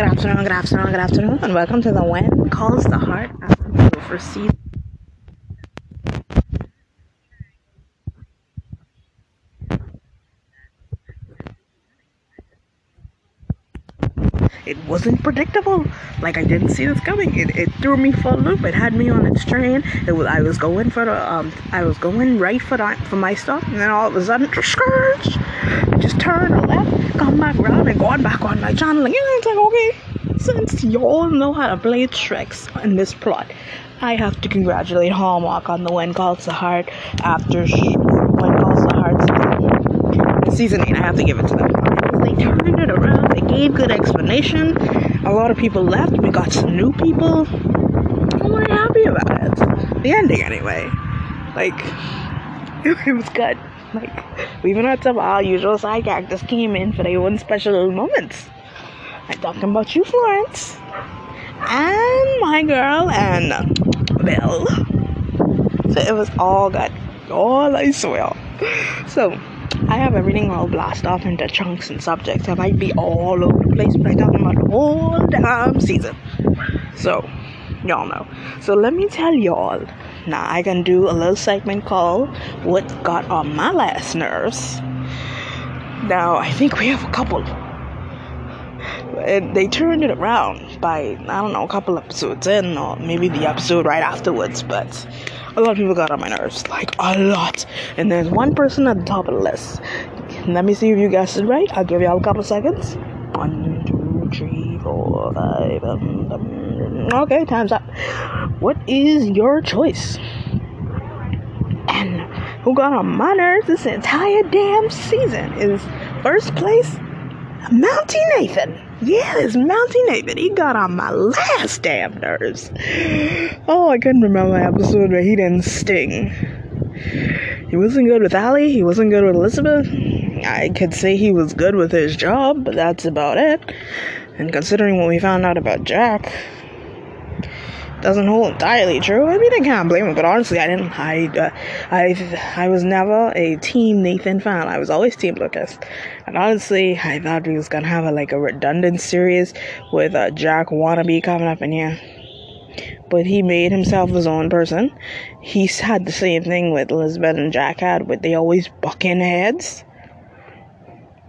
Good afternoon, good afternoon, good afternoon, and welcome to the When Calls the Heart after for season. It wasn't predictable. Like I didn't see this coming. It, it threw me for a loop. It had me on its train. It was I was going for the um I was going right for the, for my stop, and then all of a sudden, scourge, just turn left, come back around, and going back on my channel. And it's like okay, since y'all know how to play tricks in this plot, I have to congratulate Hallmark on the When Calls the Heart after sh- the Heart season, season 8. I have to give it to them. Turned it around, they gave good explanation. A lot of people left, we got some new people. I'm very happy about it. The ending, anyway. Like, it was good. Like, we even had some our usual side characters came in for their own special moments. I'm talking about you, Florence. And my girl, and Bill. So it was all good. All I swear. So, I have everything all blast off into chunks and subjects. I might be all over the place, but I'm talking about the whole damn season. So, y'all know. So let me tell y'all. Now I can do a little segment called "What Got on My Last Nerves." Now I think we have a couple and they turned it around by I don't know a couple episodes in, or maybe the episode right afterwards. But a lot of people got on my nerves, like a lot. And there's one person at the top of the list. Let me see if you guessed it right. I'll give y'all a couple seconds. One, two, three, four, five. Um, um, okay, time's up. What is your choice? And who got on my nerves this entire damn season is first place, Mountie Nathan. Yeah, it's Mountie Nathan. He got on my last damn nerves. Oh, I couldn't remember the episode where he didn't sting. He wasn't good with Allie. He wasn't good with Elizabeth. I could say he was good with his job, but that's about it. And considering what we found out about Jack, doesn't hold entirely true. I mean, I can't blame him, but honestly, I didn't. I, uh, I, I was never a Team Nathan fan. I was always Team Lucas. And honestly, I thought we was gonna have a, like a redundant series with uh, Jack wannabe coming up in here. But he made himself his own person. He's had the same thing with Elizabeth and Jack had, with they always bucking heads.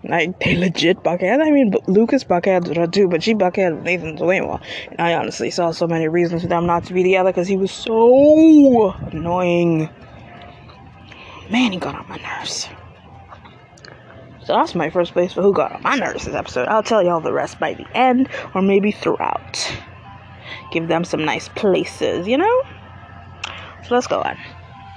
Like they legit buckhead. I mean, Lucas buckhead too, but she buckhead Nathan's way more. And I honestly saw so many reasons for them not to be together because he was so annoying. Man, he got on my nerves. So that's my first place for who got on my nerves this episode. I'll tell y'all the rest by the end, or maybe throughout. Give them some nice places, you know. So let's go on.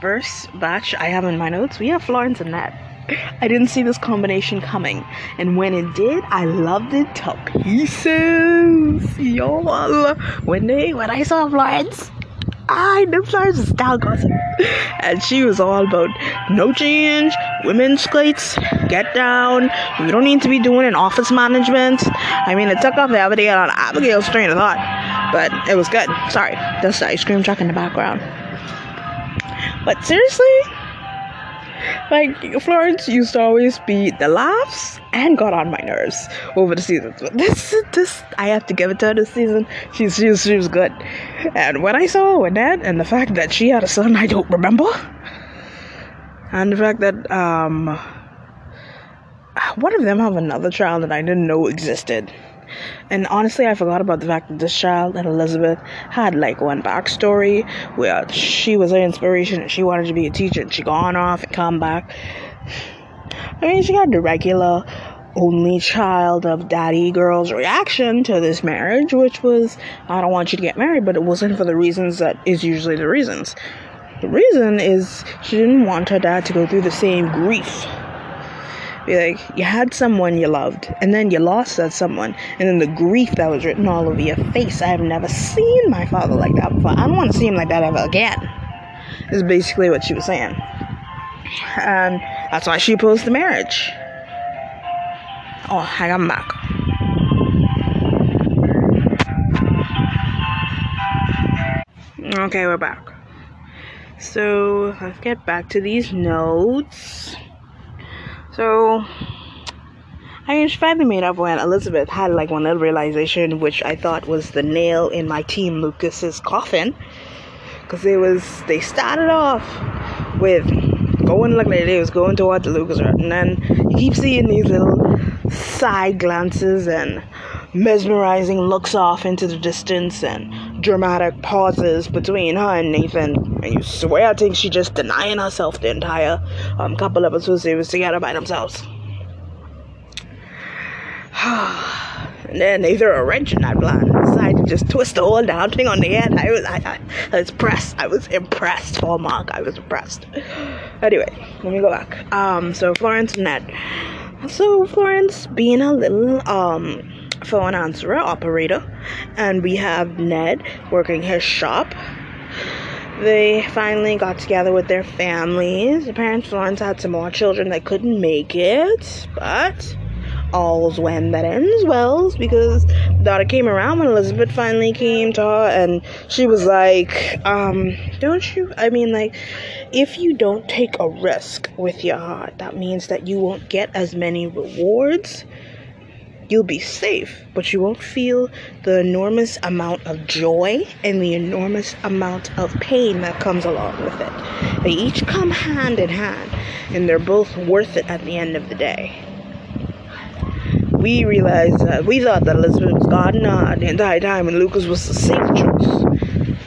First batch I have in my notes, we have Florence and Ned. I didn't see this combination coming, and when it did, I loved it to pieces, y'all. When they, when I saw Florence, I knew Florence was style gossip, and she was all about no change, women's skates, get down. You don't need to be doing an office management. I mean, it took off the Abigail on Abigail's train of thought, but it was good. Sorry, that's the ice cream truck in the background. But seriously, like Florence used to always be the laughs and got on my nerves over the seasons. But this this I have to give it to her this season. She's she was, she was good. And when I saw that and the fact that she had a son I don't remember. And the fact that um one of them have another child that I didn't know existed. And honestly, I forgot about the fact that this child and Elizabeth had like one backstory where she was her inspiration and she wanted to be a teacher and she gone off and come back. I mean, she got the regular only child of daddy girl's reaction to this marriage, which was, I don't want you to get married, but it wasn't for the reasons that is usually the reasons. The reason is she didn't want her dad to go through the same grief be like, you had someone you loved, and then you lost that someone, and then the grief that was written all over your face. I have never seen my father like that before. I don't want to see him like that ever again. Is basically what she was saying. And that's why she opposed the marriage. Oh, hang on back. Okay, we're back. So let's get back to these notes. So I mean, she finally made up when Elizabeth had like one little realization, which I thought was the nail in my team Lucas's coffin, because it was they started off with going like they was going toward the Lucas and then you keep seeing these little side glances and mesmerizing looks off into the distance and dramatic pauses between her and Nathan. And you swear I think she just denying herself the entire um, couple episodes they was together by themselves. and then threw a wrench in that plan decided to just twist the whole damn thing on the head. I was, I, I, I was impressed. I was impressed. Oh, Mark, I was impressed. Anyway, let me go back. Um, so Florence and Ned. So Florence being a little um phone answerer operator, and we have Ned working his shop. They finally got together with their families. The parents Florence had some more children that couldn't make it, but all's when that ends well because daughter came around when Elizabeth finally came to her and she was like, um, don't you I mean like if you don't take a risk with your heart, that means that you won't get as many rewards. You'll be safe, but you won't feel the enormous amount of joy and the enormous amount of pain that comes along with it. They each come hand in hand, and they're both worth it at the end of the day we realized that we thought that Elizabeth was God and the entire time, and Lucas was the safe choice.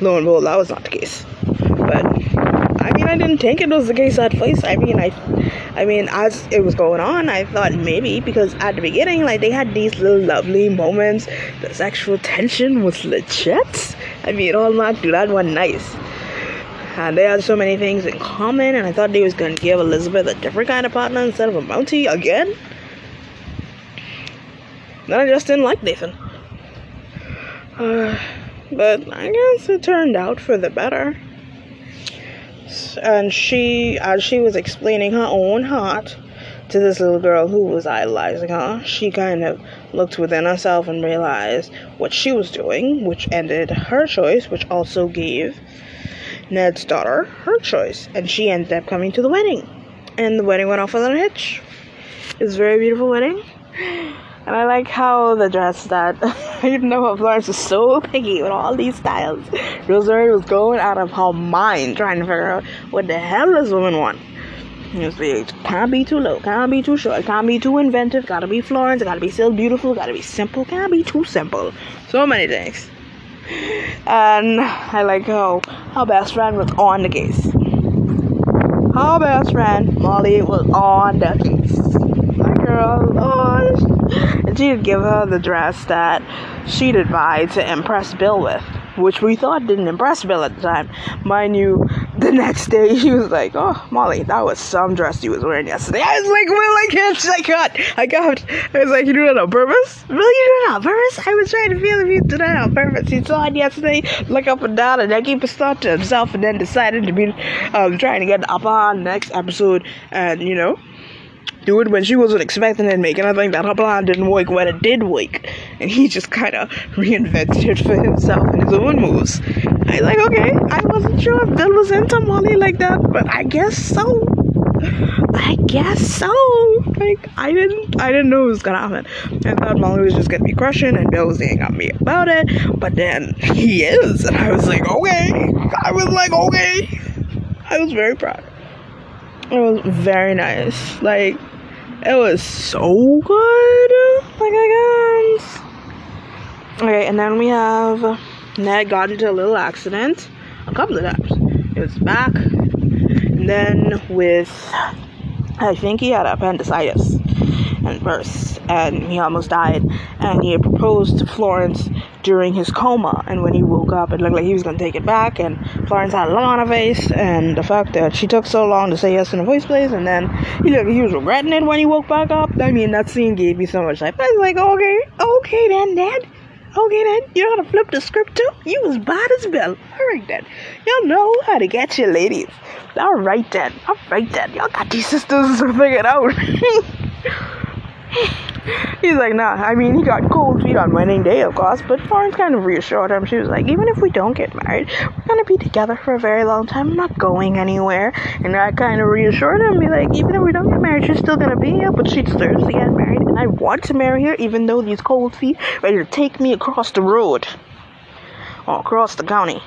Lo and behold, that was not the case. But I mean, I didn't think it was the case at first. I mean, I, I mean, as it was going on, I thought maybe because at the beginning, like they had these little lovely moments. The sexual tension was legit. I mean, all not do that one nice. And they had so many things in common, and I thought they was gonna give Elizabeth a different kind of partner instead of a Mountie again. Then I just didn't like Nathan. Uh, but I guess it turned out for the better. And she, as she was explaining her own heart to this little girl who was idolizing her, she kind of looked within herself and realized what she was doing, which ended her choice, which also gave Ned's daughter her choice. And she ended up coming to the wedding. And the wedding went off without a hitch. It was a very beautiful wedding. And I like how the dress that you know Florence is so picky with all these styles. Rosemary was going out of her mind trying to figure out what the hell this woman want. It can't be too low, can't be too short, can't be too inventive, gotta be Florence, gotta be still beautiful, gotta be simple, can't be too simple. So many things. And I like how her best friend was on the case. Her best friend, Molly, was on the case My girl. Oh, and she'd give her the dress that she'd advise to impress Bill with, which we thought didn't impress Bill at the time. Mind you, the next day she was like, "Oh, Molly, that was some dress you was wearing yesterday." I was like, "Will I can't, I got, I got." I was like, "You do that on purpose? Really, you do that on purpose?" I was trying to feel if you did that on purpose. He saw it yesterday, look up and down, and then keep a thought to himself, and then decided to be um, trying to get up on next episode, and you know do it when she wasn't expecting it making. I think that her plan didn't work when it did work. And he just kind of reinvented it for himself in his own moves. I was like, okay, I wasn't sure if Bill was into Molly like that, but I guess so. I guess so. Like I didn't, I didn't know it was gonna happen. I thought Molly was just gonna be crushing, and Bill was getting on me about it. But then he is, and I was like, okay. I was like, okay. I was very proud. It was very nice. Like it was so good. Like I. Okay, and then we have Ned got into a little accident a couple of times. It was back, and then with I think he had appendicitis and burst, and he almost died. And he had proposed to Florence during his coma, and when he woke up, it looked like he was gonna take it back. And Florence had a look face, and the fact that she took so long to say yes in the first place, and then he looked he was regretting it when he woke back up. I mean, that scene gave me so much life. I was like, okay, okay then, Dad. Okay then, you're gonna flip the script too? You was bad as well. Alright then. Y'all know how to get your ladies. Alright then. Alright then. Y'all got these sisters figured out. He's like, nah. I mean, he got cold feet on wedding day, of course, but Florence kind of reassured him. She was like, even if we don't get married, we're gonna be together for a very long time. I'm not going anywhere. And I kind of reassured him. Be like, even if we don't get married, she's still gonna be here, but she deserves to get married. And I want to marry her, even though these cold feet ready to take me across the road or across the county.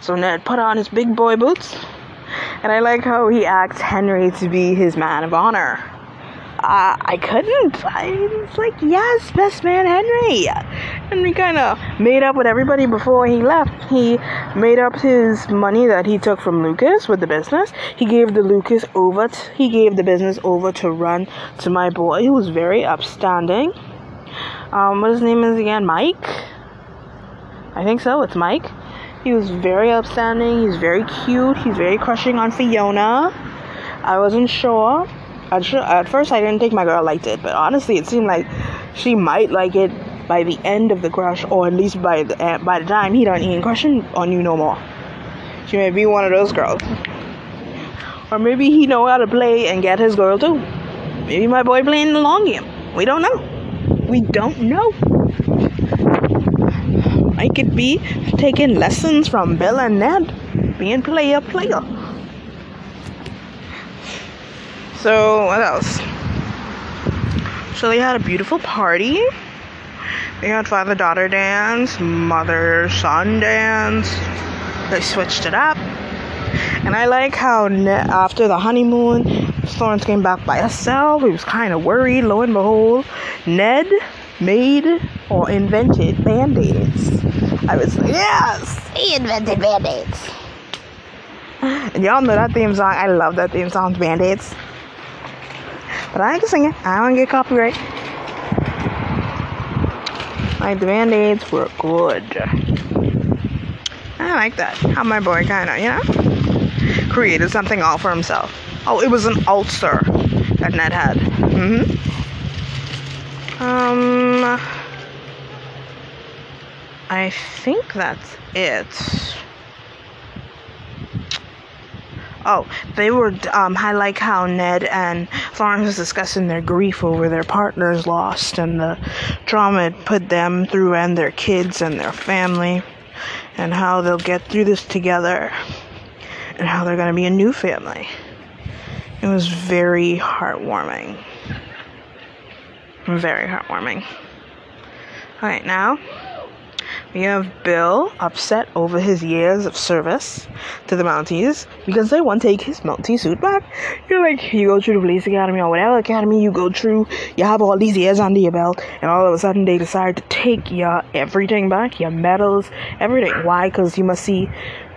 So Ned put on his big boy boots, and I like how he asked Henry to be his man of honor. Uh, I couldn't. I was like, yes, best man Henry. And we kind of made up with everybody before he left. He made up his money that he took from Lucas with the business. He gave the Lucas over. T- he gave the business over to run to my boy, who was very upstanding. Um, what his name is again? Mike. I think so. It's Mike. He was very upstanding. He's very cute. He's very crushing on Fiona. I wasn't sure. At, at first, I didn't think my girl liked it, but honestly, it seemed like she might like it by the end of the crush, or at least by the uh, by the time he don't even crushing on you no more. She may be one of those girls, or maybe he know how to play and get his girl too. Maybe my boy playing the long game. We don't know. We don't know. I could be taking lessons from Bill and Ned, being player player. So what else? So they had a beautiful party. They had father daughter dance, mother son dance. They switched it up. And I like how after the honeymoon, Florence came back by herself. He was kind of worried. Lo and behold, Ned made or invented band aids. I was like, yes, he invented band aids. And y'all know that theme song. I love that theme song, band aids. But I can sing it. I don't get copyright. Like the band aids were good. I like that. How my boy kind of, you know, created something all for himself. Oh, it was an ulcer that Ned had. Mm-hmm. Um, I think that's it. Oh, they were. Um, I like how Ned and Florence was discussing their grief over their partners lost and the trauma it put them through and their kids and their family, and how they'll get through this together, and how they're going to be a new family. It was very heartwarming. Very heartwarming. Alright, now we have Bill upset over his years of service to the Mounties because they want to take his Mountie suit back. You're like, you go through the police academy or whatever academy you go through, you have all these years under your belt, and all of a sudden they decide to take your everything back, your medals, everything. Why? Because you must see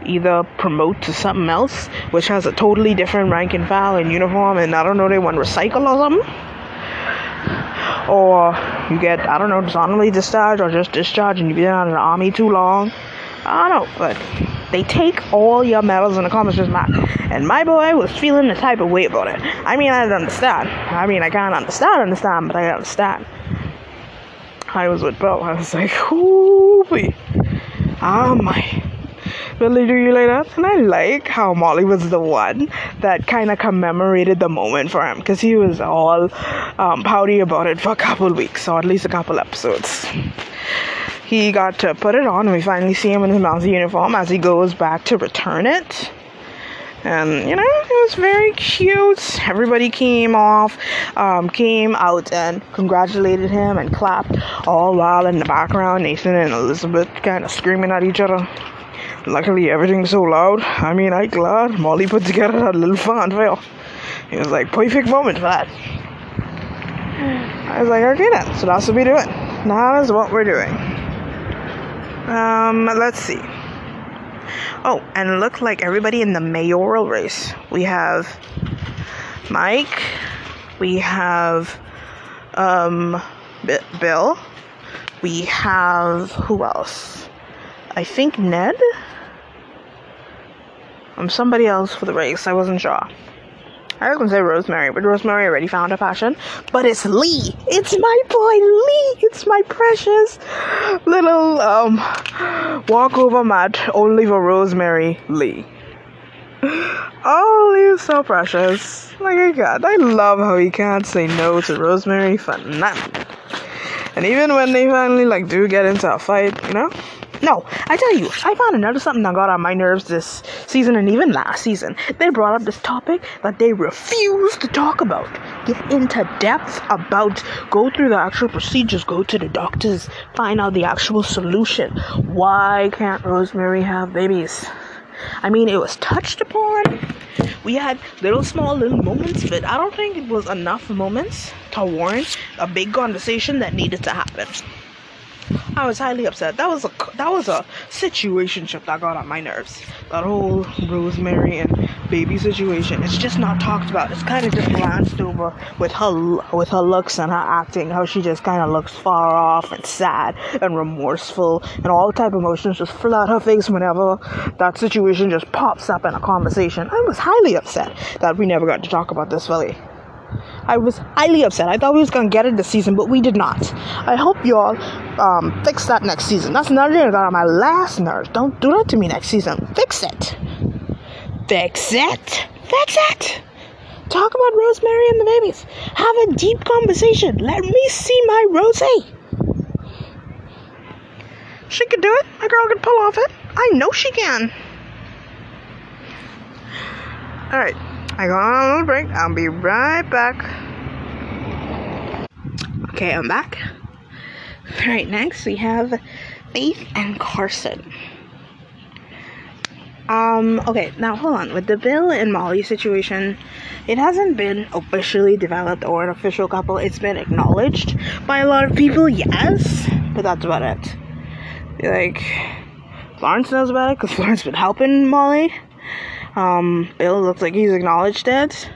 either promote to something else, which has a totally different rank and file and uniform, and I don't know, they want to recycle or something. Or you get, I don't know, dishonorably discharged or just discharged and you've been out of the army too long. I don't know, but they take all your medals and accomplishments back. And my boy was feeling the type of way about it. I mean, I don't understand. I mean, I can't understand, understand, but I understand. I was with Bill. I was like, ooh, oh ah, my. Really, do you like that? And I like how Molly was the one that kind of commemorated the moment for him because he was all um, pouty about it for a couple weeks or at least a couple episodes. He got to put it on, and we finally see him in his mouse uniform as he goes back to return it. And you know, it was very cute. Everybody came off, um, came out and congratulated him and clapped, all while in the background, Nathan and Elizabeth kind of screaming at each other. Luckily, everything's so loud. I mean, I glad Molly put together that little fanfare. It was like perfect moment for that. I was like, okay then. So that's what we're doing. That is what we're doing. Um, let's see. Oh, and it looked like everybody in the mayoral race. We have Mike. We have um, B- Bill. We have who else? I think Ned. I'm somebody else for the race. I wasn't sure. I was gonna say Rosemary, but Rosemary already found a passion. But it's Lee. It's my boy Lee. It's my precious little um walkover mat only for Rosemary Lee. Oh, he's so precious. Like I God, I love how he can't say no to Rosemary for nothing. And even when they finally like do get into a fight, you know? No, I tell you, I found another something that got on my nerves this season and even last season. They brought up this topic that they refuse to talk about. Get into depth about, go through the actual procedures, go to the doctors, find out the actual solution. Why can't Rosemary have babies? I mean, it was touched upon. We had little small little moments, but I don't think it was enough moments to warrant a big conversation that needed to happen. I was highly upset. That was a that was a situationship that got on my nerves. That whole Rosemary and baby situation. It's just not talked about. It's kind of just glanced over with her with her looks and her acting. How she just kind of looks far off and sad and remorseful and all type of emotions just flood her face whenever that situation just pops up in a conversation. I was highly upset that we never got to talk about this really. I was highly upset. I thought we was gonna get it this season, but we did not. I hope y'all um, fix that next season. That's another thing that got on my last nerves. Don't do that to me next season. Fix it. Fix it. Fix it. Talk about Rosemary and the babies. Have a deep conversation. Let me see my Rosie. She can do it. My girl can pull off it. I know she can. All right. I go on a little break. I'll be right back. Okay, I'm back. All right, next we have Faith and Carson. Um, okay, now hold on. With the Bill and Molly situation, it hasn't been officially developed or an official couple. It's been acknowledged by a lot of people, yes, but that's about it. Like, Florence knows about it because Florence been helping Molly. Um, Bill looks like he's acknowledged it.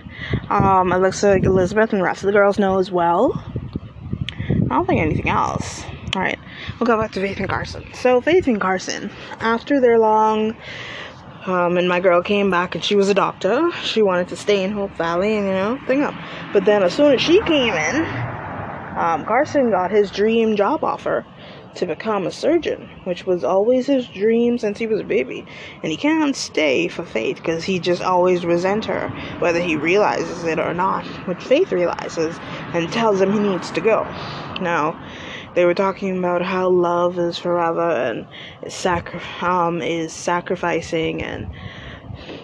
Um, it looks like Elizabeth and the rest of the girls know as well. I don't think anything else. Alright, we'll go back to Faith and Carson. So, Faith and Carson, after their long, um, and my girl came back and she was a doctor, she wanted to stay in Hope Valley and, you know, thing up. But then as soon as she came in, um, Carson got his dream job offer to become a surgeon, which was always his dream since he was a baby. And he can't stay for Faith because he just always resents her, whether he realizes it or not, which Faith realizes and tells him he needs to go. Now, they were talking about how love is forever and is, sacri- um, is sacrificing and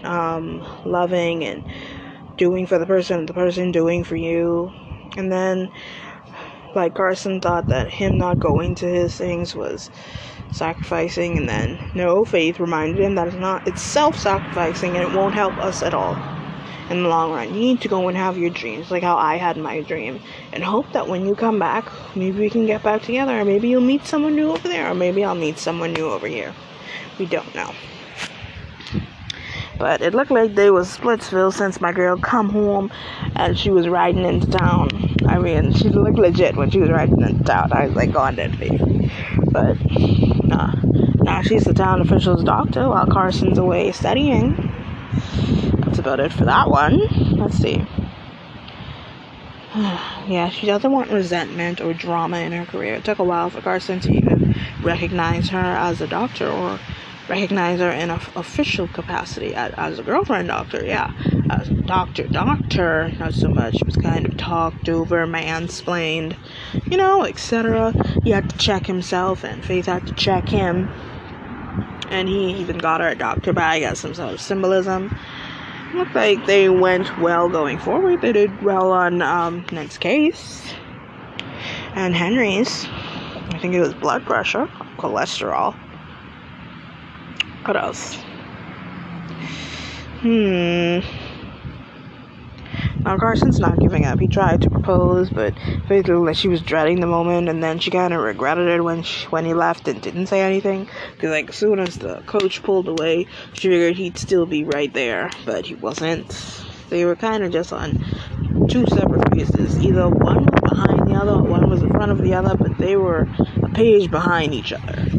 um, loving and doing for the person, the person doing for you. And then like Carson thought that him not going to his things was sacrificing, and then no, Faith reminded him that it's not, it's self sacrificing and it won't help us at all in the long run. You need to go and have your dreams, like how I had my dream, and hope that when you come back, maybe we can get back together, or maybe you'll meet someone new over there, or maybe I'll meet someone new over here. We don't know. But it looked like they was Splitsville since my girl come home and she was riding into town. I mean, she looked legit when she was riding into town. I was like, go on that. But nah. Now she's the town official's doctor while Carson's away studying. That's about it for that one. Let's see. yeah, she doesn't want resentment or drama in her career. It took a while for Carson to even recognize her as a doctor or recognize her in an official capacity as, as, a girlfriend doctor, yeah. As doctor, doctor, not so much. She was kind of talked over, mansplained, you know, etc. He had to check himself, and Faith had to check him. And he even got her a doctor bag as some sort of symbolism. Looked like they went well going forward. They did well on um, case. And Henry's. I think it was blood pressure, cholesterol what else? Hmm. Now Carson's not giving up. He tried to propose, but Faith looked like she was dreading the moment, and then she kind of regretted it when she, when he left and didn't say anything. Because like as soon as the coach pulled away, she figured he'd still be right there, but he wasn't. They were kind of just on two separate pages. Either one was behind the other, one was in front of the other, but they were a page behind each other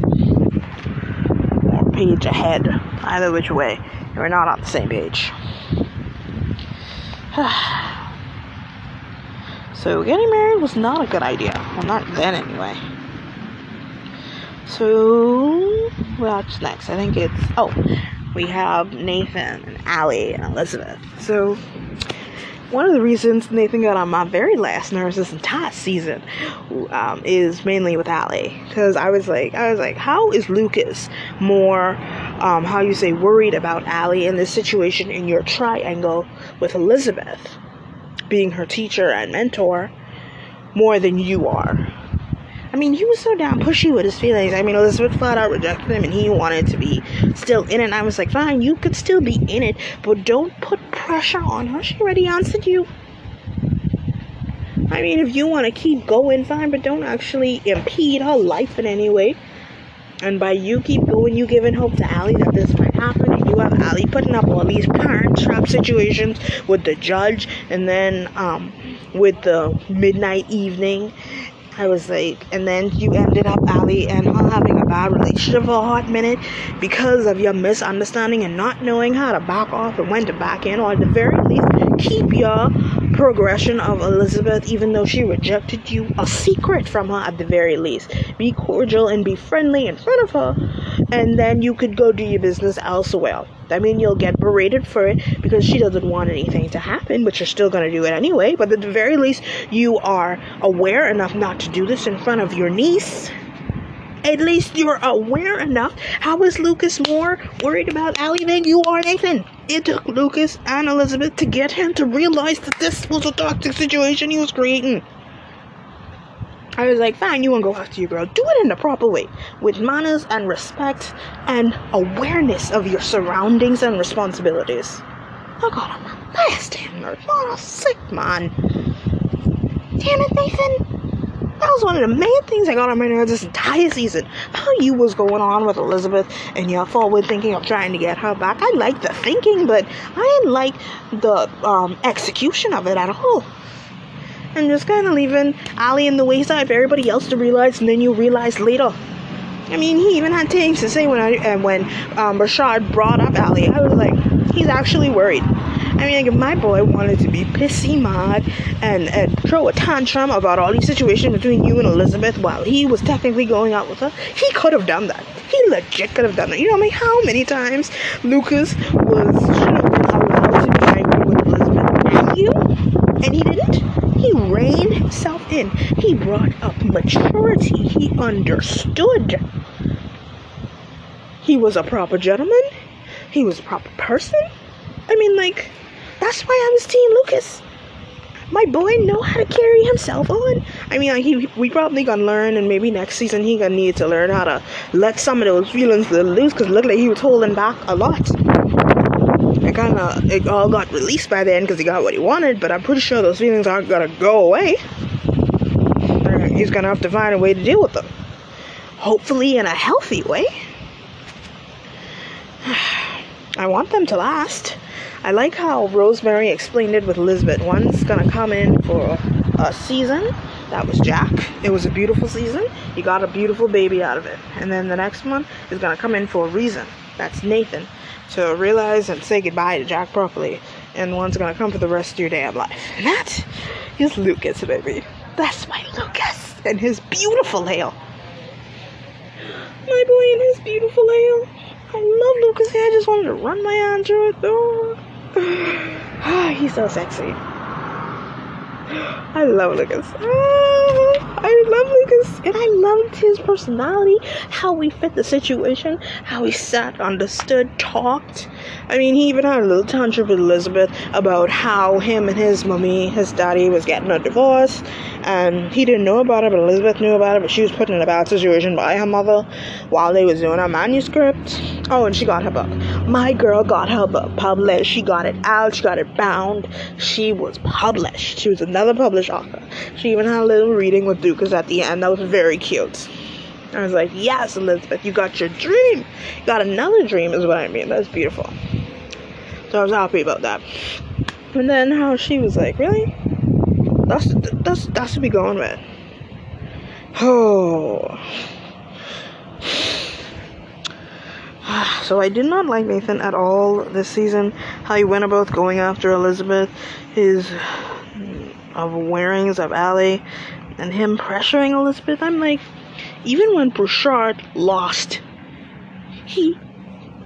page ahead. Either which way, we're not on the same page. so getting married was not a good idea. Well, not then anyway. So what's next? I think it's oh, we have Nathan and Allie and Elizabeth. So one of the reasons Nathan got on my very last nerves this entire season um, is mainly with Allie because I was like, I was like, how is Lucas more, um, how you say, worried about Allie in this situation in your triangle with Elizabeth being her teacher and mentor more than you are? I mean, he was so down pushy with his feelings. I mean, Elizabeth flat out rejected him, and he wanted to be still in it. And I was like, fine, you could still be in it, but don't put pressure on her. She already answered you. I mean, if you want to keep going, fine, but don't actually impede her life in any way. And by you keep going, you giving hope to Allie that this might happen, and you have Allie putting up all these parent trap situations with the judge, and then um, with the midnight evening, I was like, and then you ended up, Allie, and her having bad relationship for a hot minute because of your misunderstanding and not knowing how to back off and when to back in, or at the very least, keep your progression of Elizabeth, even though she rejected you, a secret from her at the very least. Be cordial and be friendly in front of her, and then you could go do your business elsewhere. I mean, you'll get berated for it because she doesn't want anything to happen, but you're still going to do it anyway. But at the very least, you are aware enough not to do this in front of your niece. At least you're aware enough. How is Lucas more worried about Allie than you are, Nathan? It took Lucas and Elizabeth to get him to realize that this was a toxic situation he was creating. I was like, fine, you want to go after your girl. Do it in the proper way, with manners and respect and awareness of your surroundings and responsibilities. I got on my last damn nerve. What a sick man. Damn it, Nathan. That was one of the main things I got on my nerves this entire season. How you was going on with Elizabeth and your forward thinking of trying to get her back. I liked the thinking, but I didn't like the um, execution of it at all and just kind of leaving Allie in the wayside for everybody else to realize, and then you realize later. I mean, he even had things to say when I and when um, Rashad brought up Allie. I was like, he's actually worried. I mean, like if my boy wanted to be pissy mad and, and throw a tantrum about all these situations between you and Elizabeth while he was technically going out with her, he could have done that. He legit could have done that. You know, I mean, how many times Lucas was allowed to be angry with Elizabeth you, and he didn't. He reined himself in. He brought up maturity. He understood. He was a proper gentleman. He was a proper person. I mean, like, that's why I was Team Lucas. My boy know how to carry himself on. I mean, like, he we probably gonna learn, and maybe next season he gonna need to learn how to let some of those feelings loose. Cause look like he was holding back a lot it kind of it all got released by then because he got what he wanted. But I'm pretty sure those feelings aren't gonna go away. He's gonna have to find a way to deal with them. Hopefully, in a healthy way. I want them to last. I like how Rosemary explained it with Elizabeth. One's gonna come in for a season. That was Jack. It was a beautiful season. He got a beautiful baby out of it. And then the next one is gonna come in for a reason. That's Nathan to realize and say goodbye to Jack properly, and one's gonna come for the rest of your damn life. And that is Lucas, baby. That's my Lucas and his beautiful hair. My boy and his beautiful hair. I love Lucas. I just wanted to run my hand through it though. He's so sexy. I love Lucas. Oh, I love Lucas. And I loved his personality, how he fit the situation, how he sat, understood, talked. I mean, he even had a little tantrum with Elizabeth about how him and his mommy, his daddy, was getting a divorce. And he didn't know about it, but Elizabeth knew about it, but she was put in a bad situation by her mother while they was doing a manuscript. Oh, and she got her book. My girl got her book published. She got it out. She got it bound. She was published. She was another another published author. She even had a little reading with Lucas at the end. That was very cute. I was like, yes, Elizabeth, you got your dream. You got another dream, is what I mean. That's beautiful. So I was happy about that. And then how she was like, really? That's that's that's to be going with. Oh. So I did not like Nathan at all this season. How he went about going after Elizabeth, his of wearings of Allie and him pressuring Elizabeth. I'm like, even when Bouchard lost, he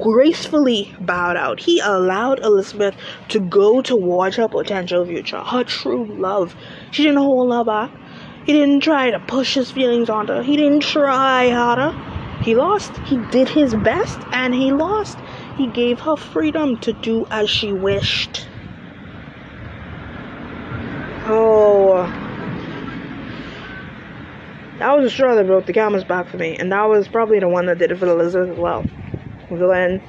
gracefully bowed out. He allowed Elizabeth to go towards her potential future, her true love. She didn't hold her ah. back. He didn't try to push his feelings onto her. He didn't try harder. He lost. He did his best and he lost. He gave her freedom to do as she wished. Oh. That was the straw that broke the camel's back for me, and that was probably the one that did it for Elizabeth as well. Glenn,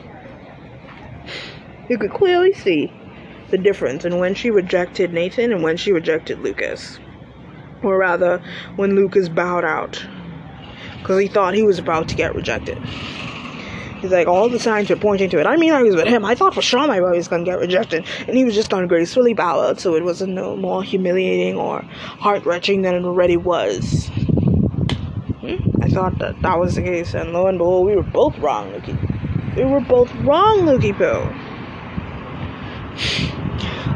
you could clearly see the difference in when she rejected Nathan and when she rejected Lucas. Or rather, when Lucas bowed out. Because he thought he was about to get rejected. He's like, all the signs are pointing to it. I mean, I was with him. I thought for sure my boy was going to get rejected. And he was just to gracefully bow out, so it wasn't no more humiliating or heart wrenching than it already was. Hmm? I thought that that was the case, and lo and behold, we were both wrong, Lukey. We were both wrong, Lukey Poo.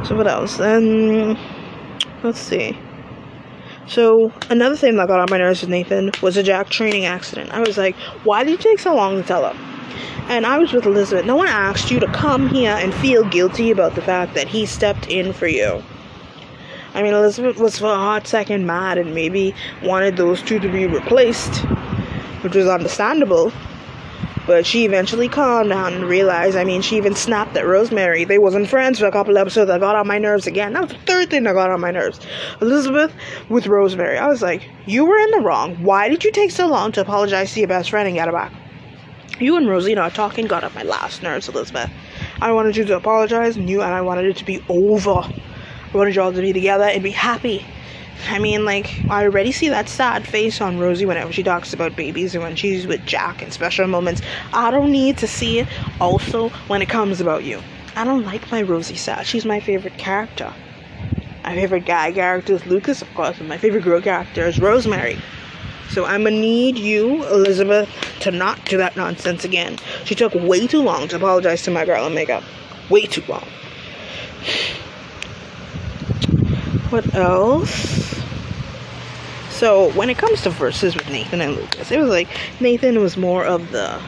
So, what else? Then, let's see. So another thing that got on my nerves with Nathan was a Jack training accident. I was like, why did it take so long to tell him? And I was with Elizabeth. No one asked you to come here and feel guilty about the fact that he stepped in for you. I mean, Elizabeth was for a hot second mad and maybe wanted those two to be replaced, which was understandable. But she eventually calmed down and realized, I mean, she even snapped at Rosemary. They wasn't friends for a couple episodes that got on my nerves again. That was the third thing that got on my nerves. Elizabeth with Rosemary. I was like, you were in the wrong. Why did you take so long to apologize to your best friend and get her back? You and Rosina talking got up my last nerves, Elizabeth. I wanted you to apologize, and you and I wanted it to be over. I wanted y'all to be together and be happy. I mean, like, I already see that sad face on Rosie whenever she talks about babies and when she's with Jack in special moments. I don't need to see it also when it comes about you. I don't like my Rosie sad. She's my favorite character. My favorite guy character is Lucas, of course, and my favorite girl character is Rosemary. So I'm gonna need you, Elizabeth, to not do that nonsense again. She took way too long to apologize to my girl in makeup. Way too long. What else? So when it comes to verses with Nathan and Lucas, it was like Nathan was more of the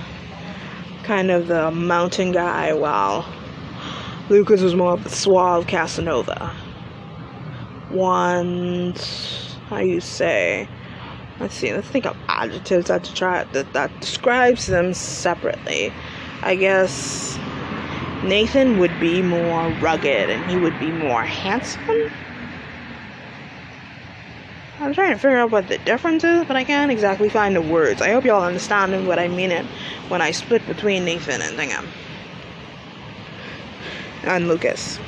kind of the mountain guy, while Lucas was more of the suave Casanova. One, how you say? Let's see, let's think of adjectives that try that, that describes them separately. I guess Nathan would be more rugged and he would be more handsome. I'm trying to figure out what the difference is, but I can't exactly find the words. I hope y'all understand what I mean it when I split between Nathan and Dingham. And Lucas.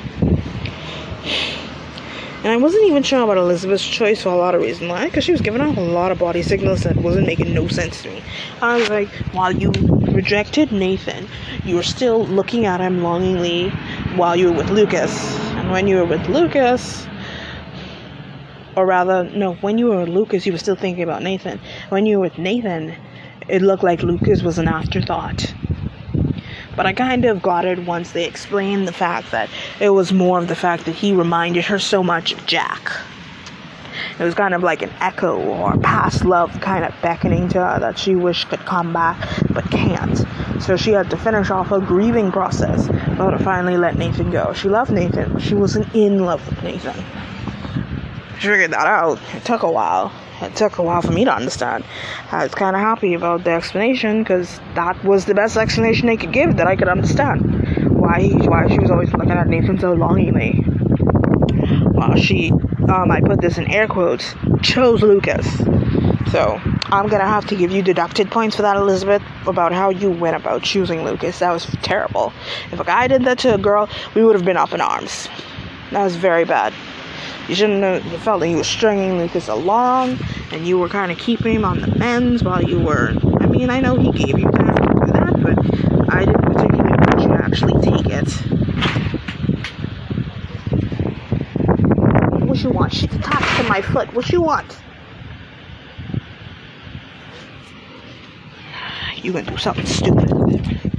And I wasn't even sure about Elizabeth's choice for a lot of reasons. Why? Because she was giving off a lot of body signals that wasn't making no sense to me. I was like, while you rejected Nathan, you were still looking at him longingly while you were with Lucas. And when you were with Lucas, or rather, no, when you were with Lucas, you were still thinking about Nathan. When you were with Nathan, it looked like Lucas was an afterthought. But I kind of got it once they explained the fact that it was more of the fact that he reminded her so much of Jack. It was kind of like an echo or past love kind of beckoning to her that she wished could come back but can't. So she had to finish off her grieving process in order to finally let Nathan go. She loved Nathan, but she wasn't in love with Nathan. She figured that out. It took a while it took a while for me to understand. I was kind of happy about the explanation because that was the best explanation they could give that I could understand. Why why she was always looking at Nathan so longingly. While she, um, I put this in air quotes, chose Lucas. So I'm gonna have to give you deducted points for that, Elizabeth, about how you went about choosing Lucas. That was terrible. If a guy did that to a girl, we would have been up in arms. That was very bad. You shouldn't have felt like you were stringing Lucas along and you were kind of keeping him on the mends while you were. I mean, I know he gave you time to do that, but I didn't particularly want you to actually take it. What you want? She's attached to my foot. What you want? You gonna do something stupid.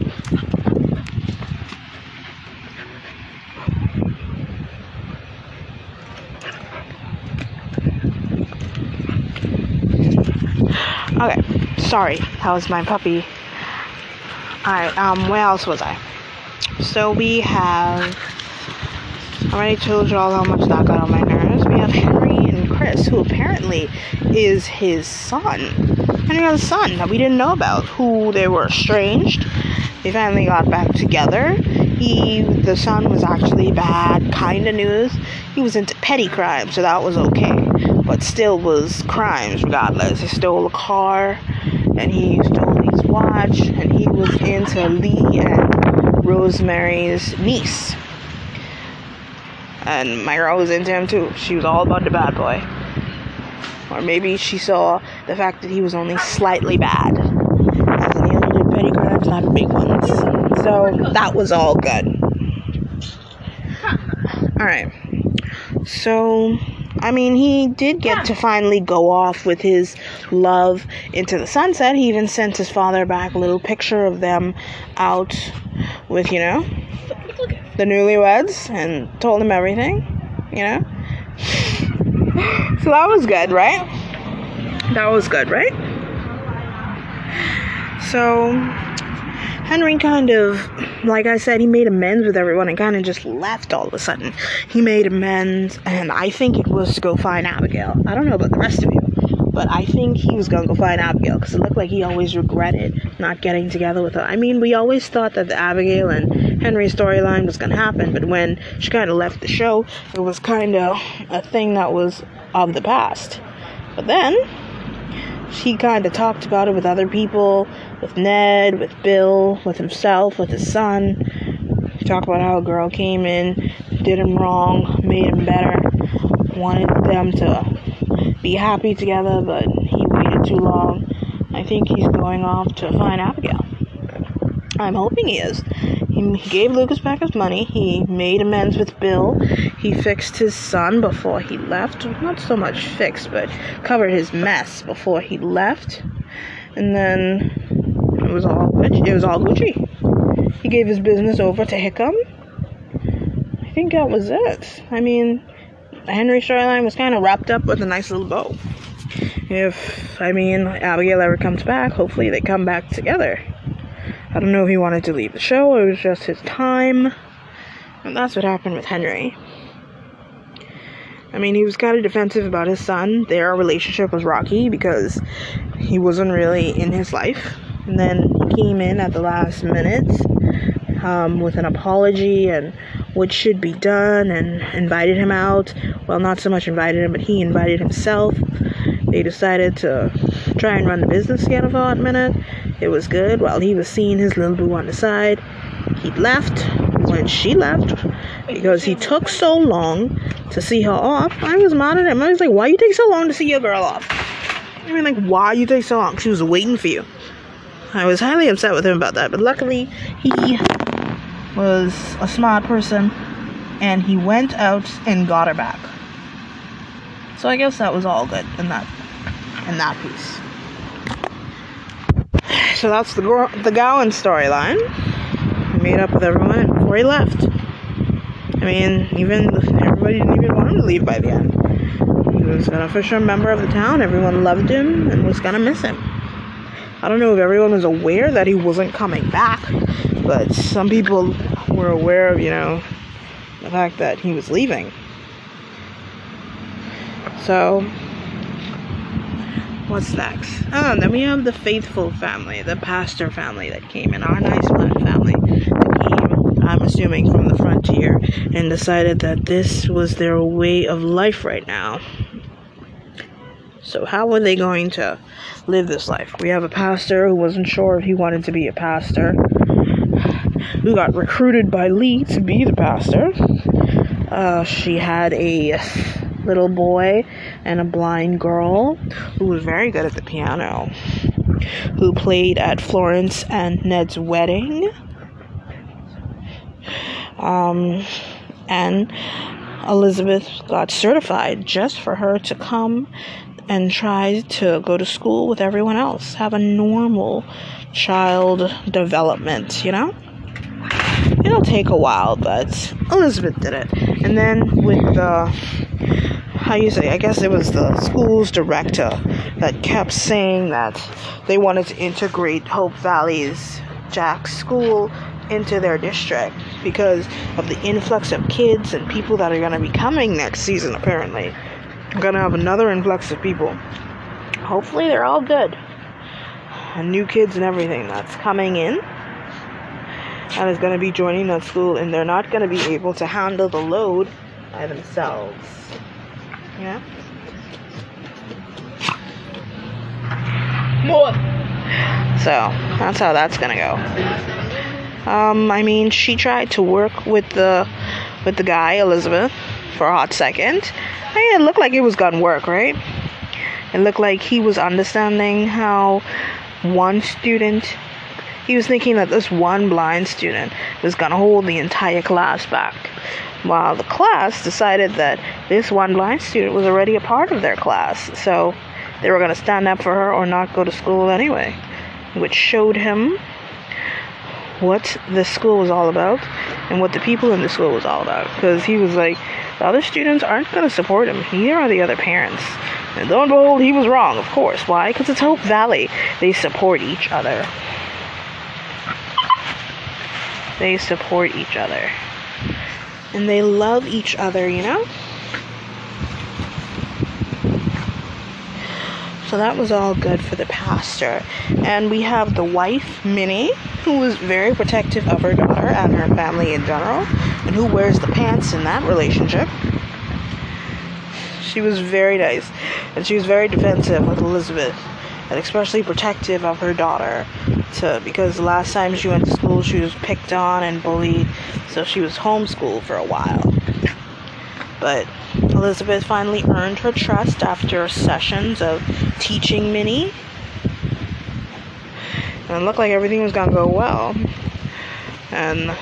Okay, sorry, that was my puppy Alright, um, where else was I? So we have. I already told you all how much that got on my nerves. We have Henry and Chris, who apparently is his son. Henry has a son that we didn't know about, who they were estranged. They finally got back together. He, the son, was actually bad kind of news. He was into petty crime, so that was okay, but still was crimes regardless. He stole a car, and he stole his watch, and he was into Lee and Rosemary's niece. And my girl was into him too. She was all about the bad boy. Or maybe she saw the fact that he was only slightly bad. As in, he only did petty crimes, not big ones. So that was all good. Alright. So, I mean, he did get to finally go off with his love into the sunset. He even sent his father back a little picture of them out with, you know, the newlyweds and told him everything, you know. so that was good, right? That was good, right? So Henry kind of, like I said, he made amends with everyone and kind of just left all of a sudden. He made amends, and I think it was to go find Abigail. I don't know about the rest of you, but I think he was gonna go find Abigail because it looked like he always regretted not getting together with her. I mean, we always thought that the Abigail and Henry storyline was gonna happen, but when she kind of left the show, it was kind of a thing that was of the past. But then she kind of talked about it with other people, with Ned, with Bill, with himself, with his son. Talked about how a girl came in, did him wrong, made him better, wanted them to be happy together, but he waited too long. I think he's going off to find Abigail. I'm hoping he is. He gave Lucas back his money. He made amends with Bill. He fixed his son before he left. Not so much fixed, but covered his mess before he left. And then it was all it was all Gucci. He gave his business over to Hickam. I think that was it. I mean, the Henry storyline was kind of wrapped up with a nice little bow. If I mean Abigail ever comes back, hopefully they come back together. I don't know if he wanted to leave the show, it was just his time. And that's what happened with Henry. I mean, he was kind of defensive about his son. Their relationship was rocky because he wasn't really in his life. And then he came in at the last minute um, with an apology and what should be done and invited him out. Well, not so much invited him, but he invited himself. They decided to try and run the business together for a minute. It was good while he was seeing his little boo on the side. He left when she left because he took so long to see her off. I was mad at him. I was like, why you take so long to see your girl off? I mean, like, why you take so long? She was waiting for you. I was highly upset with him about that, but luckily he was a smart person and he went out and got her back. So I guess that was all good in that in that piece. So that's the the Gowen storyline. Made up with everyone and Corey left. I mean, even everybody didn't even want him to leave by the end. He was an official member of the town. Everyone loved him and was gonna miss him. I don't know if everyone was aware that he wasn't coming back, but some people were aware of, you know, the fact that he was leaving. So, what's next? Oh, then we have the faithful family, the pastor family that came in, our nice black family that came, I'm assuming, from the frontier and decided that this was their way of life right now. So, how were they going to live this life? We have a pastor who wasn't sure if he wanted to be a pastor, who got recruited by Lee to be the pastor. Uh, she had a little boy and a blind girl who was very good at the piano, who played at Florence and Ned's wedding. Um, and Elizabeth got certified just for her to come and try to go to school with everyone else, have a normal child development, you know? It'll take a while, but Elizabeth did it. And then with the how you say, I guess it was the school's director that kept saying that they wanted to integrate Hope Valley's Jack school into their district because of the influx of kids and people that are going to be coming next season, apparently. Going to have another influx of people. Hopefully, they're all good. And new kids and everything that's coming in and is going to be joining that school, and they're not going to be able to handle the load by themselves. Yeah? More. So that's how that's gonna go. Um, I mean, she tried to work with the with the guy Elizabeth for a hot second. I mean, it looked like it was gonna work, right? It looked like he was understanding how one student. He was thinking that this one blind student was gonna hold the entire class back, while the class decided that this one blind student was already a part of their class. So they were going to stand up for her or not go to school anyway, which showed him what the school was all about and what the people in the school was all about. Because he was like, the other students aren't going to support him, neither are the other parents. And lo and behold, he was wrong, of course. Why? Because it's Hope Valley. They support each other. They support each other. And they love each other, you know? So that was all good for the pastor. And we have the wife, Minnie, who was very protective of her daughter and her family in general, and who wears the pants in that relationship. She was very nice, and she was very defensive with Elizabeth, and especially protective of her daughter. To, because last time she went to school, she was picked on and bullied, so she was homeschooled for a while. But Elizabeth finally earned her trust after sessions of teaching Minnie. And it looked like everything was to go well. And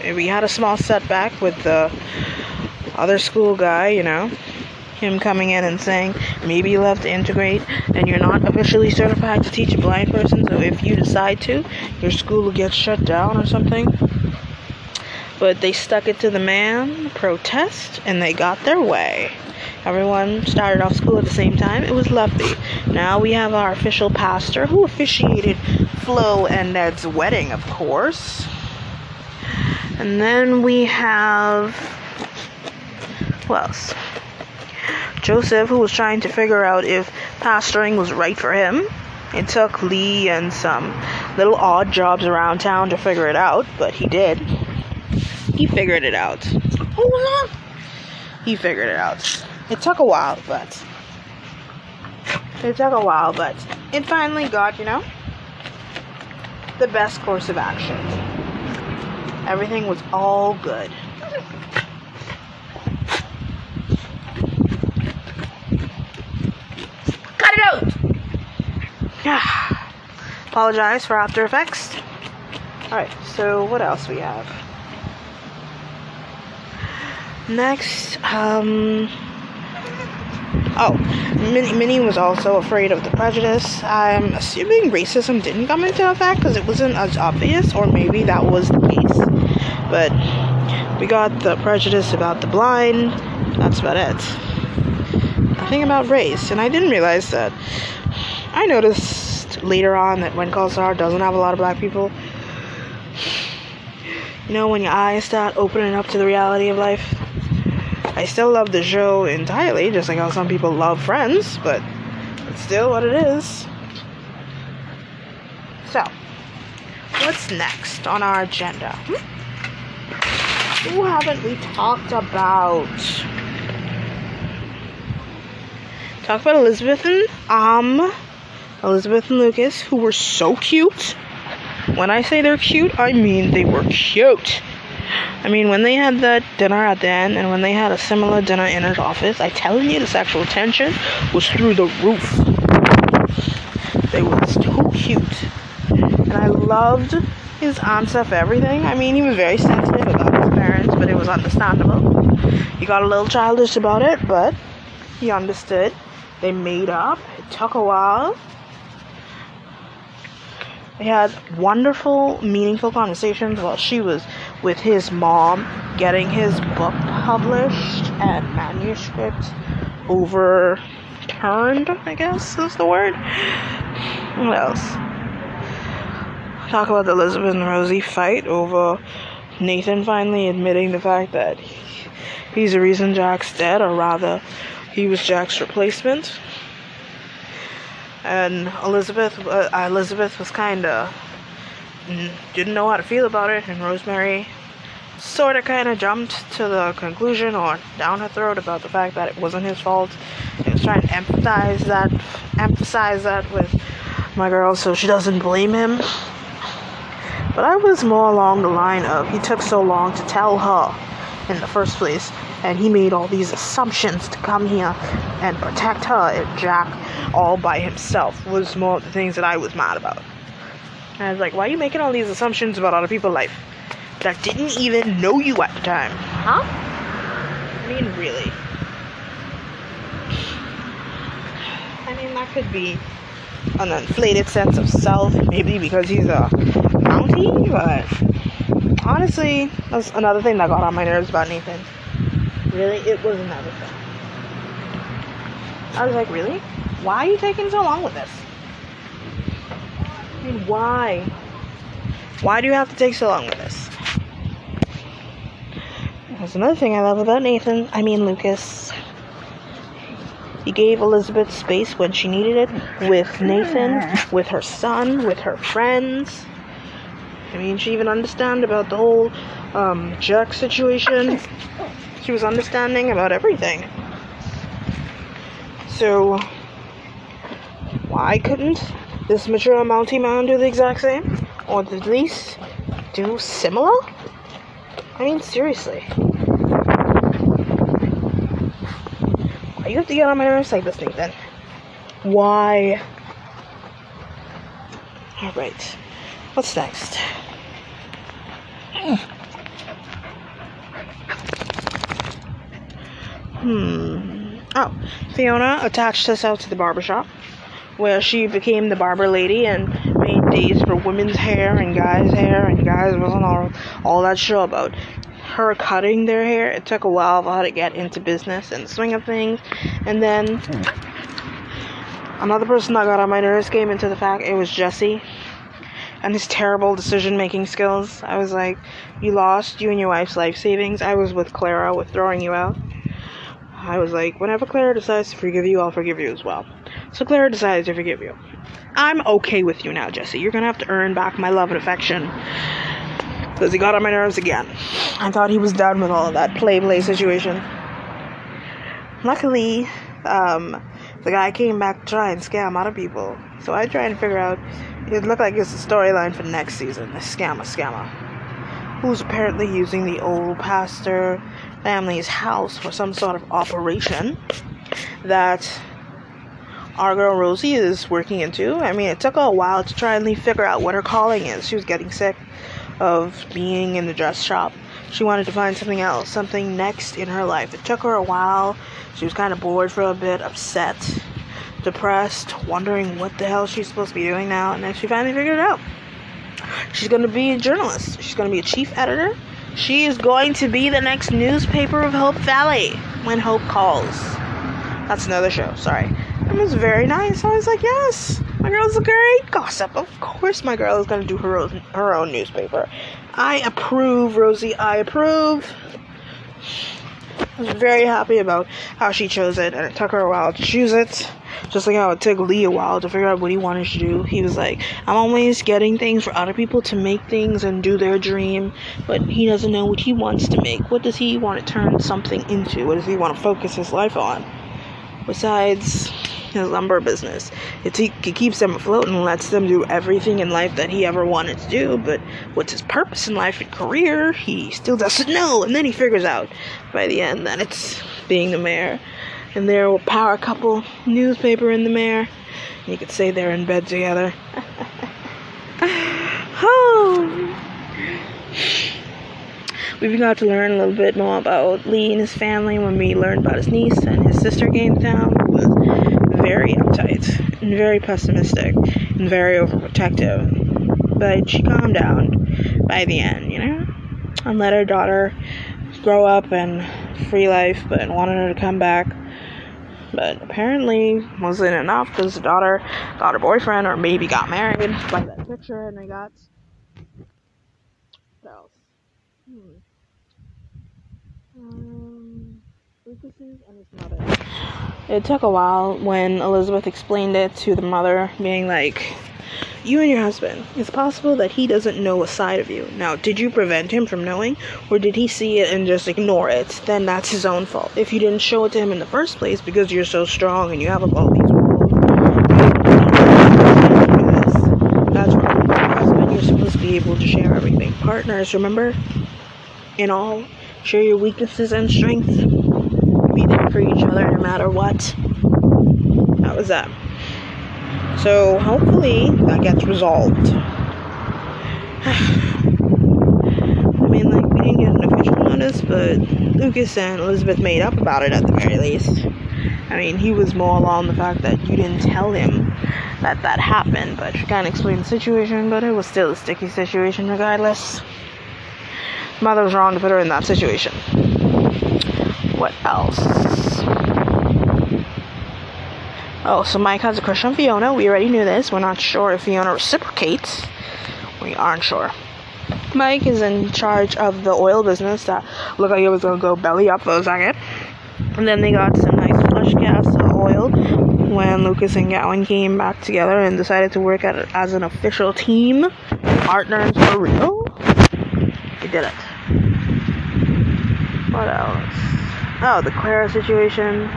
we had a small setback with the other school guy, you know, him coming in and saying maybe you'll have to integrate and you're not officially certified to teach a blind person, so if you decide to, your school will get shut down or something. But they stuck it to the man, protest, and they got their way. Everyone started off school at the same time. It was lovely. Now we have our official pastor who officiated Flo and Ned's wedding, of course. And then we have. Who else? Joseph, who was trying to figure out if pastoring was right for him. It took Lee and some little odd jobs around town to figure it out, but he did. He figured it out. Hold on. He figured it out. It took a while, but it took a while, but it finally got, you know, the best course of action. Everything was all good. Cut it out! Yeah. Apologize for After Effects. Alright, so what else we have? Next, um. Oh, Minnie, Minnie was also afraid of the prejudice. I'm assuming racism didn't come into effect because it wasn't as obvious, or maybe that was the case. But we got the prejudice about the blind. That's about it. Nothing about race, and I didn't realize that. I noticed later on that when Kelsar doesn't have a lot of black people, you know, when your eyes start opening up to the reality of life, I still love the show entirely, just like how some people love Friends, but it's still what it is. So, what's next on our agenda? Hmm? Who haven't we talked about? Talk about Elizabeth and um Elizabeth and Lucas, who were so cute. When I say they're cute, I mean they were cute. I mean, when they had that dinner at the end, and when they had a similar dinner in his office, I telling you, the sexual tension was through the roof. They were too cute, and I loved his answer for everything. I mean, he was very sensitive about his parents, but it was understandable. He got a little childish about it, but he understood. They made up. It took a while. They had wonderful, meaningful conversations while she was with his mom getting his book published and manuscript overturned, I guess is the word. What else? talk about the Elizabeth and Rosie fight over Nathan finally admitting the fact that he's the reason Jack's dead, or rather, he was Jack's replacement. And Elizabeth, uh, Elizabeth was kind of didn't know how to feel about it, and Rosemary sort of kind of jumped to the conclusion or down her throat about the fact that it wasn't his fault. He was trying to empathize that, emphasize that with my girl, so she doesn't blame him. But I was more along the line of he took so long to tell her in the first place, and he made all these assumptions to come here and protect her and Jack all by himself was more of the things that I was mad about. And I was like, why are you making all these assumptions about other people's life that didn't even know you at the time? Huh? I mean, really. I mean, that could be an inflated sense of self, maybe because he's a Mountie, but honestly, that's another thing that got on my nerves about Nathan. Really, it was another thing. I was like, really? Why are you taking so long with this? I mean, why? Why do you have to take so long with this? That's another thing I love about Nathan. I mean, Lucas. He gave Elizabeth space when she needed it with Nathan, with her son, with her friends. I mean, she even understand about the whole um, Jack situation. She was understanding about everything. So, why couldn't this mature Mountie man do the exact same? Or at least do similar? I mean, seriously. Why you have to get on my nerves like this, Nathan? Why? Alright. What's next? Hmm. Hmm. Oh, Fiona attached herself to the barbershop where she became the barber lady and made days for women's hair and guys' hair, and guys wasn't all, all that sure about her cutting their hair. It took a while for her to get into business and swing of things, and then another person that got on my nerves came into the fact it was Jesse and his terrible decision making skills. I was like, You lost you and your wife's life savings. I was with Clara with throwing you out. I was like, Whenever Clara decides to forgive you, I'll forgive you as well. So Clara decides to forgive you. I'm okay with you now, Jesse. You're gonna have to earn back my love and affection. Because he got on my nerves again. I thought he was done with all of that play play situation. Luckily, um, the guy came back to try and scam other people. So I try and figure out. It looked like it's a storyline for next season. The scammer scammer. Who's apparently using the old pastor family's house for some sort of operation that our girl Rosie is working into. I mean, it took a while to try and figure out what her calling is. She was getting sick of being in the dress shop. She wanted to find something else, something next in her life. It took her a while. She was kind of bored for a bit, upset, depressed, wondering what the hell she's supposed to be doing now, and then she finally figured it out. She's going to be a journalist. She's going to be a chief editor. She is going to be the next newspaper of Hope Valley when Hope calls. That's another show, sorry. It was very nice. I was like, yes, my girl's a great gossip. Of course, my girl is going to do her own, her own newspaper. I approve, Rosie. I approve. I was very happy about how she chose it, and it took her a while to choose it. Just like how it took Lee a while to figure out what he wanted to do. He was like, I'm always getting things for other people to make things and do their dream, but he doesn't know what he wants to make. What does he want to turn something into? What does he want to focus his life on? Besides his lumber business. It, it keeps them afloat and lets them do everything in life that he ever wanted to do, but what's his purpose in life and career, he still doesn't know. And then he figures out by the end that it's being the mayor. And they're a power couple, newspaper and the mayor. You could say they're in bed together. oh. We got to learn a little bit more about Lee and his family when we learned about his niece and his sister came down. It was very uptight and very pessimistic and very overprotective. But she calmed down by the end, you know? And let her daughter grow up and free life, but wanted her to come back. But apparently wasn't enough because the daughter got her boyfriend or maybe got married by that picture and they got What else? Hmm. Um, Lucas's and his mother. It took a while when Elizabeth explained it to the mother, being like, you and your husband, it's possible that he doesn't know a side of you. Now, did you prevent him from knowing, or did he see it and just ignore it? Then that's his own fault. If you didn't show it to him in the first place because you're so strong and you have all these walls, that's wrong. Husband, you're supposed to be able to share everything. Partners, remember? In all, share your weaknesses and strengths. For each other no matter what. That was that. So hopefully that gets resolved. I mean, like, we didn't get an official notice, but Lucas and Elizabeth made up about it at the very least. I mean, he was more along the fact that you didn't tell him that that happened, but she kind of explained the situation, but it was still a sticky situation regardless. Mother was wrong to put her in that situation. What else? Oh, so Mike has a crush on Fiona. We already knew this. We're not sure if Fiona reciprocates. We aren't sure. Mike is in charge of the oil business that looked like it was gonna go belly up for a second. And then they got some nice flush gas oil when Lucas and Gowen came back together and decided to work at as an official team. Partners for real. They did it. What else? Oh, the Clara situation.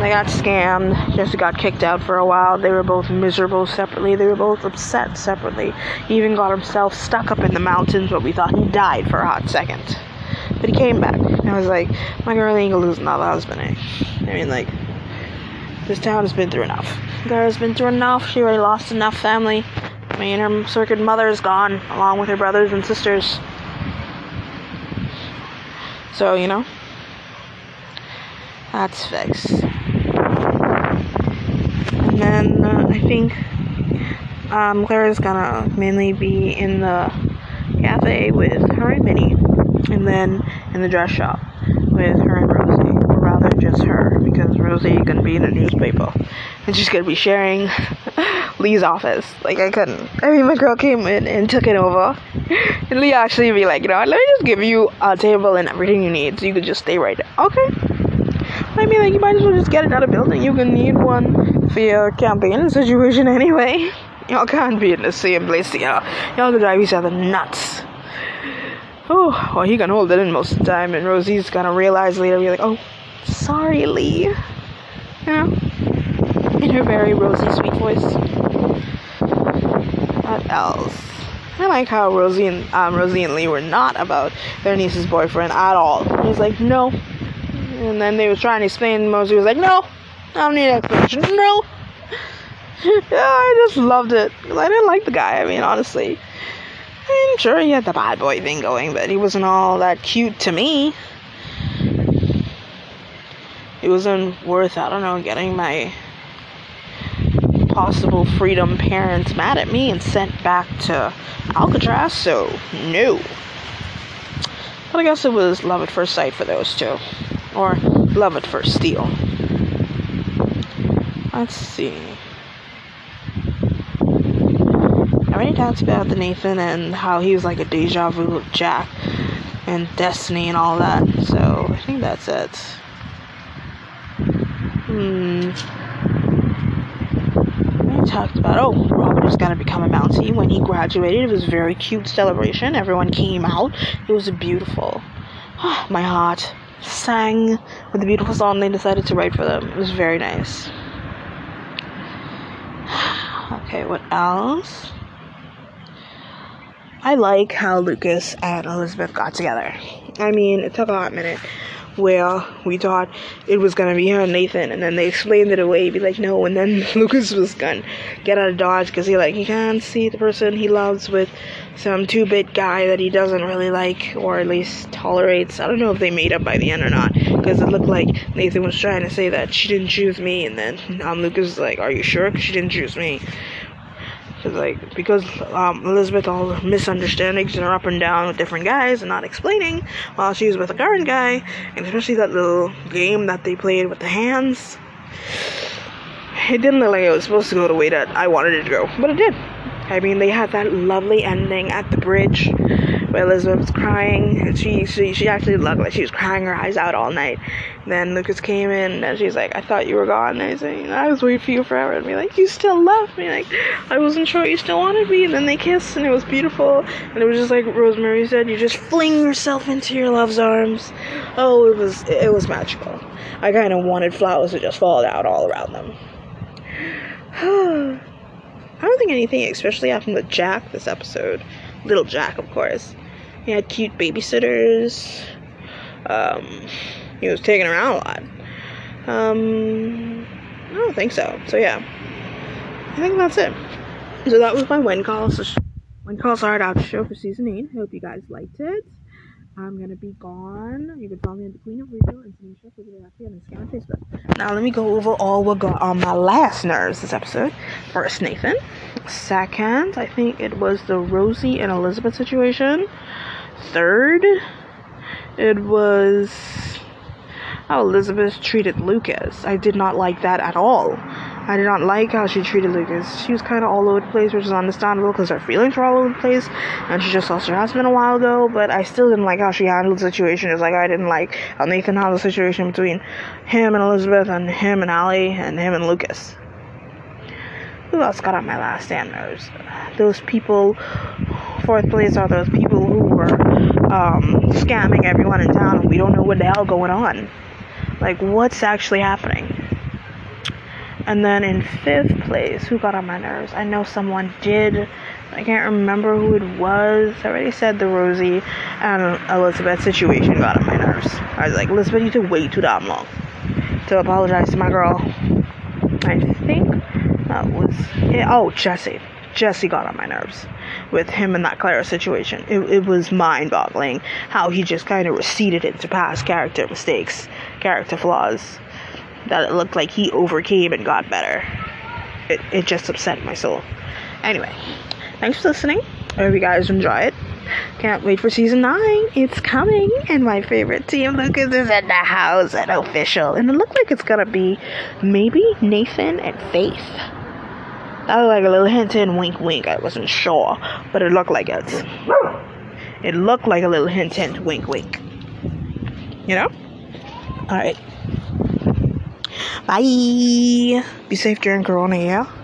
They got scammed. Jesse got kicked out for a while. They were both miserable separately. They were both upset separately. He even got himself stuck up in the mountains, but we thought he died for a hot second. But he came back. And I was like, my girl ain't gonna lose another husband, eh? I mean, like, this town has been through enough. Has been through enough. She already lost enough family. I mean, her circuit mother is gone, along with her brothers and sisters. So, you know, that's fixed And then uh, I think um, Clara's gonna mainly be in the cafe with her and Minnie, and then in the dress shop with her and Rosie, or rather just her, because Rosie gonna be in the newspaper, and she's gonna be sharing Lee's office. Like I couldn't. I mean, my girl came in and took it over, and Lee actually be like, you know, let me just give you a table and everything you need, so you could just stay right there. Okay. I mean, like, you might as well just get another building. You can need one for your campaign situation anyway. Y'all can't be in the same place y'all. Y'all can drive each other nuts. Oh, well, he can hold it in most of the time, and Rosie's gonna realize later, be like, oh, sorry, Lee. You know? In her very rosy, sweet voice. What else? I like how Rosie and um, Rosie and Lee were not about their niece's boyfriend at all. He's like, no, and then they was trying to explain. Mosey was like, "No, I don't need an explanation. No." yeah, I just loved it. I didn't like the guy. I mean, honestly, I'm sure he had the bad boy thing going, but he wasn't all that cute to me. It wasn't worth, I don't know, getting my possible freedom parents mad at me and sent back to Alcatraz, so no. But I guess it was love at first sight for those two or love at first steal. Let's see. I already talked about the Nathan and how he was like a deja vu of Jack and Destiny and all that. So I think that's it. Hmm. I talked about oh Robert was gonna become a Mountie when he graduated. It was a very cute celebration. Everyone came out. It was beautiful. Oh, my heart sang with the beautiful song they decided to write for them. It was very nice. okay, what else? I like how Lucas and Elizabeth got together. I mean, it took a hot minute where we thought it was gonna be her and Nathan, and then they explained it away, be like, no, and then Lucas was gonna get out of Dodge because he like he can't see the person he loves with some two-bit guy that he doesn't really like or at least tolerates. I don't know if they made up by the end or not because it looked like Nathan was trying to say that she didn't choose me, and then um, Lucas was like, "Are you sure? Because she didn't choose me." Cause like because um, Elizabeth all misunderstandings and her up and down with different guys and not explaining while she was with a current guy, and especially that little game that they played with the hands. It didn't look like it was supposed to go the way that I wanted it to go, but it did. I mean, they had that lovely ending at the bridge where Elizabeth was crying. She, she, she actually looked like she was crying her eyes out all night. Then Lucas came in and she's like, I thought you were gone. And I said, I was waiting for you forever. And be like, you still love me. Like, I wasn't sure you still wanted me. And then they kissed and it was beautiful. And it was just like Rosemary said, you just fling yourself into your love's arms. Oh, it was, it was magical. I kind of wanted flowers to just fall out all around them. I don't think anything especially happened with Jack this episode. Little Jack, of course. He had cute babysitters. Um, he was taken around a lot. Um, I don't think so. So yeah, I think that's it. So that was my win call. So win call started out show for season eight. I hope you guys liked it. I'm gonna be gone. You can follow me at the Queen of Radio and Tanisha Photography on Instagram and Facebook. Now let me go over all what got on my last nerves this episode. First, Nathan. Second, I think it was the Rosie and Elizabeth situation. Third, it was how Elizabeth treated Lucas. I did not like that at all. I did not like how she treated Lucas. She was kind of all over the place, which is understandable because her feelings were all over the place, and she just lost her husband a while ago. But I still didn't like how she handled the situation. It's like I didn't like how Nathan handled the situation between him and Elizabeth, and him and Allie, and him and Lucas. Who else got on my last stand nerves? Those people. Fourth place are those people who were um, scamming everyone in town, we don't know what the hell going on. Like, what's actually happening? And then in fifth place, who got on my nerves? I know someone did. I can't remember who it was. I already said the Rosie and Elizabeth situation got on my nerves. I was like, Elizabeth, you took way too damn long to apologize to my girl. I think that was it. Oh, Jesse. Jesse got on my nerves with him and that Clara situation. It, it was mind boggling how he just kind of receded into past character mistakes, character flaws that it looked like he overcame and got better. It, it just upset my soul. Anyway, thanks for listening. I hope you guys enjoy it. Can't wait for season 9. It's coming. And my favorite team, Lucas, is in the house and official. And it looked like it's gonna be maybe Nathan and Faith. That looked like a little hint and wink wink. I wasn't sure. But it looked like it. It looked like a little hint hint wink wink. You know? Alright. Bye. Be safe during Corona, yeah?